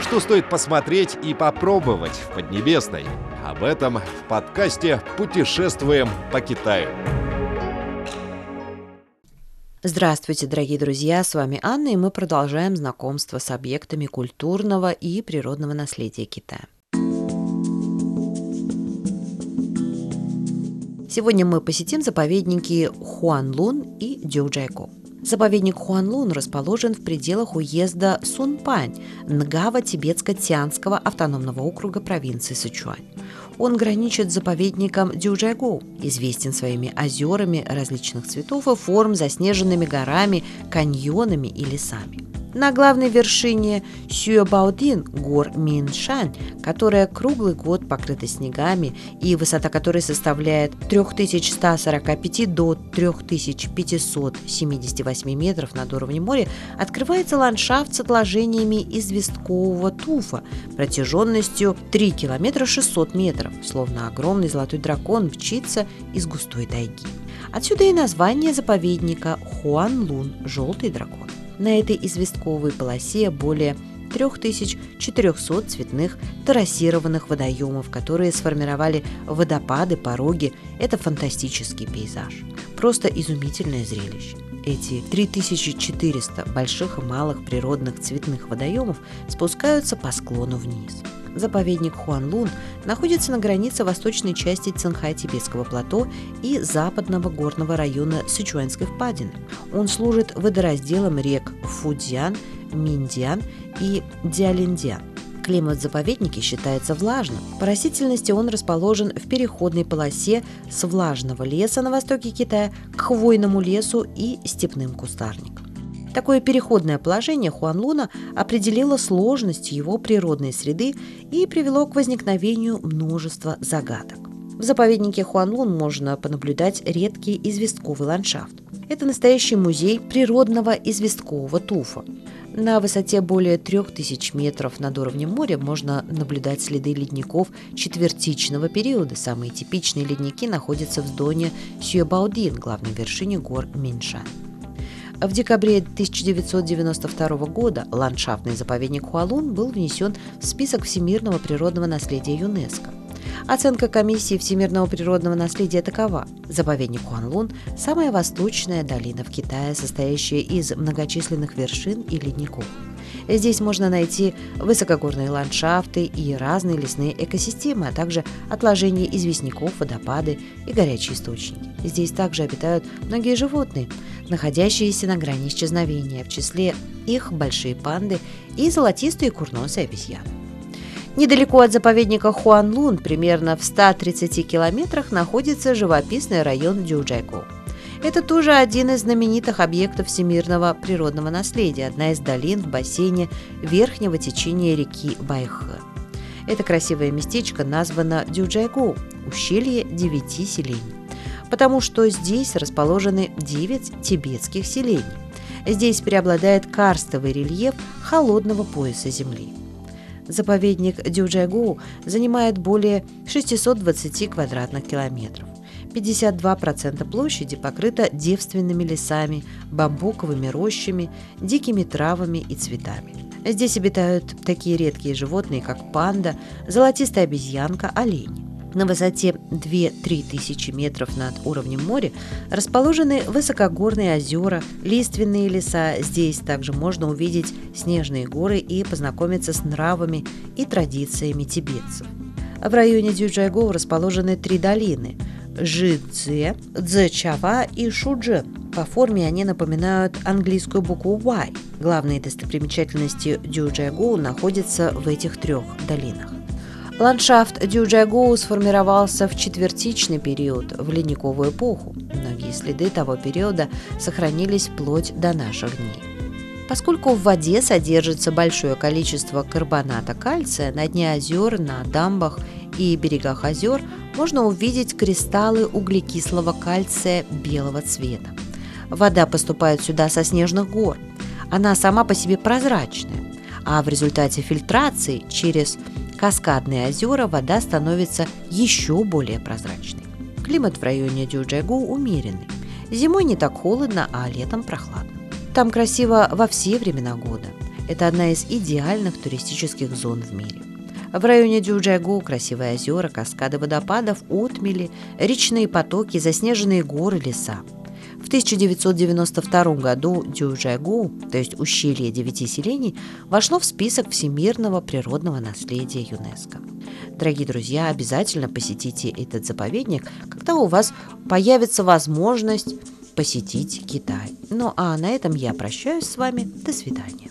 Что стоит посмотреть и попробовать в Поднебесной? Об этом в подкасте «Путешествуем по Китаю». Здравствуйте, дорогие друзья, с вами Анна, и мы продолжаем знакомство с объектами культурного и природного наследия Китая. Сегодня мы посетим заповедники Хуанлун и Дюджайко. Заповедник Хуанлун расположен в пределах уезда Сунпань, Нгаво-Тибетско-Тианского автономного округа провинции Сычуань. Он граничит с заповедником Дюжайгоу, известен своими озерами различных цветов и форм, заснеженными горами, каньонами и лесами на главной вершине Сюэбаодин гор Миншань, которая круглый год покрыта снегами и высота которой составляет 3145 до 3578 метров над уровнем моря, открывается ландшафт с отложениями известкового туфа протяженностью 3 километра 600 метров, словно огромный золотой дракон мчится из густой тайги. Отсюда и название заповедника Хуан-Лун – «Желтый дракон». На этой известковой полосе более 3400 цветных террасированных водоемов, которые сформировали водопады, пороги. Это фантастический пейзаж. Просто изумительное зрелище. Эти 3400 больших и малых природных цветных водоемов спускаются по склону вниз. Заповедник Хуанлун находится на границе восточной части Цинхай-Тибетского плато и западного горного района Сычуанской впадины. Он служит водоразделом рек Фудзян, Миндиан и Диалиндиан. Климат в заповеднике считается влажным. По растительности он расположен в переходной полосе с влажного леса на востоке Китая к хвойному лесу и степным кустарникам. Такое переходное положение Хуанлуна определило сложность его природной среды и привело к возникновению множества загадок. В заповеднике Хуанлун можно понаблюдать редкий известковый ландшафт. Это настоящий музей природного известкового туфа. На высоте более 3000 метров над уровнем моря можно наблюдать следы ледников четвертичного периода. Самые типичные ледники находятся в зоне Сюэбаудин, главной вершине гор Миншань. В декабре 1992 года ландшафтный заповедник Хуалун был внесен в список всемирного природного наследия ЮНЕСКО. Оценка комиссии всемирного природного наследия такова. Заповедник Хуанлун – самая восточная долина в Китае, состоящая из многочисленных вершин и ледников. Здесь можно найти высокогорные ландшафты и разные лесные экосистемы, а также отложения известняков, водопады и горячие источники. Здесь также обитают многие животные, находящиеся на грани исчезновения, в числе их большие панды и золотистые курносые обезьяны. Недалеко от заповедника Хуанлун, примерно в 130 километрах, находится живописный район Дюджайго. Это тоже один из знаменитых объектов всемирного природного наследия, одна из долин в бассейне верхнего течения реки Байхэ. Это красивое местечко названо Дюджайгу – ущелье девяти селений потому что здесь расположены 9 тибетских селений. Здесь преобладает карстовый рельеф холодного пояса Земли. Заповедник Дюджайгу занимает более 620 квадратных километров. 52% площади покрыто девственными лесами, бамбуковыми рощами, дикими травами и цветами. Здесь обитают такие редкие животные, как панда, золотистая обезьянка, олень. На высоте 2-3 тысячи метров над уровнем моря расположены высокогорные озера, лиственные леса. Здесь также можно увидеть снежные горы и познакомиться с нравами и традициями тибетцев. В районе Дюджайгоу расположены три долины – Жидзе, Цзэчава и Шуджен. По форме они напоминают английскую букву Y. Главные достопримечательности Дюджайгоу находятся в этих трех долинах. Ландшафт Дюджайгоу сформировался в четвертичный период, в ледниковую эпоху. Многие следы того периода сохранились вплоть до наших дней. Поскольку в воде содержится большое количество карбоната кальция, на дне озер, на дамбах и берегах озер можно увидеть кристаллы углекислого кальция белого цвета. Вода поступает сюда со снежных гор. Она сама по себе прозрачная, а в результате фильтрации через каскадные озера вода становится еще более прозрачной. Климат в районе Дюджайгу умеренный. Зимой не так холодно, а летом прохладно. Там красиво во все времена года. Это одна из идеальных туристических зон в мире. В районе Дюджайгу красивые озера, каскады водопадов, отмели, речные потоки, заснеженные горы, леса. В 1992 году Дюджайгу, то есть ущелье девяти селений, вошло в список всемирного природного наследия ЮНЕСКО. Дорогие друзья, обязательно посетите этот заповедник, когда у вас появится возможность посетить Китай. Ну а на этом я прощаюсь с вами. До свидания.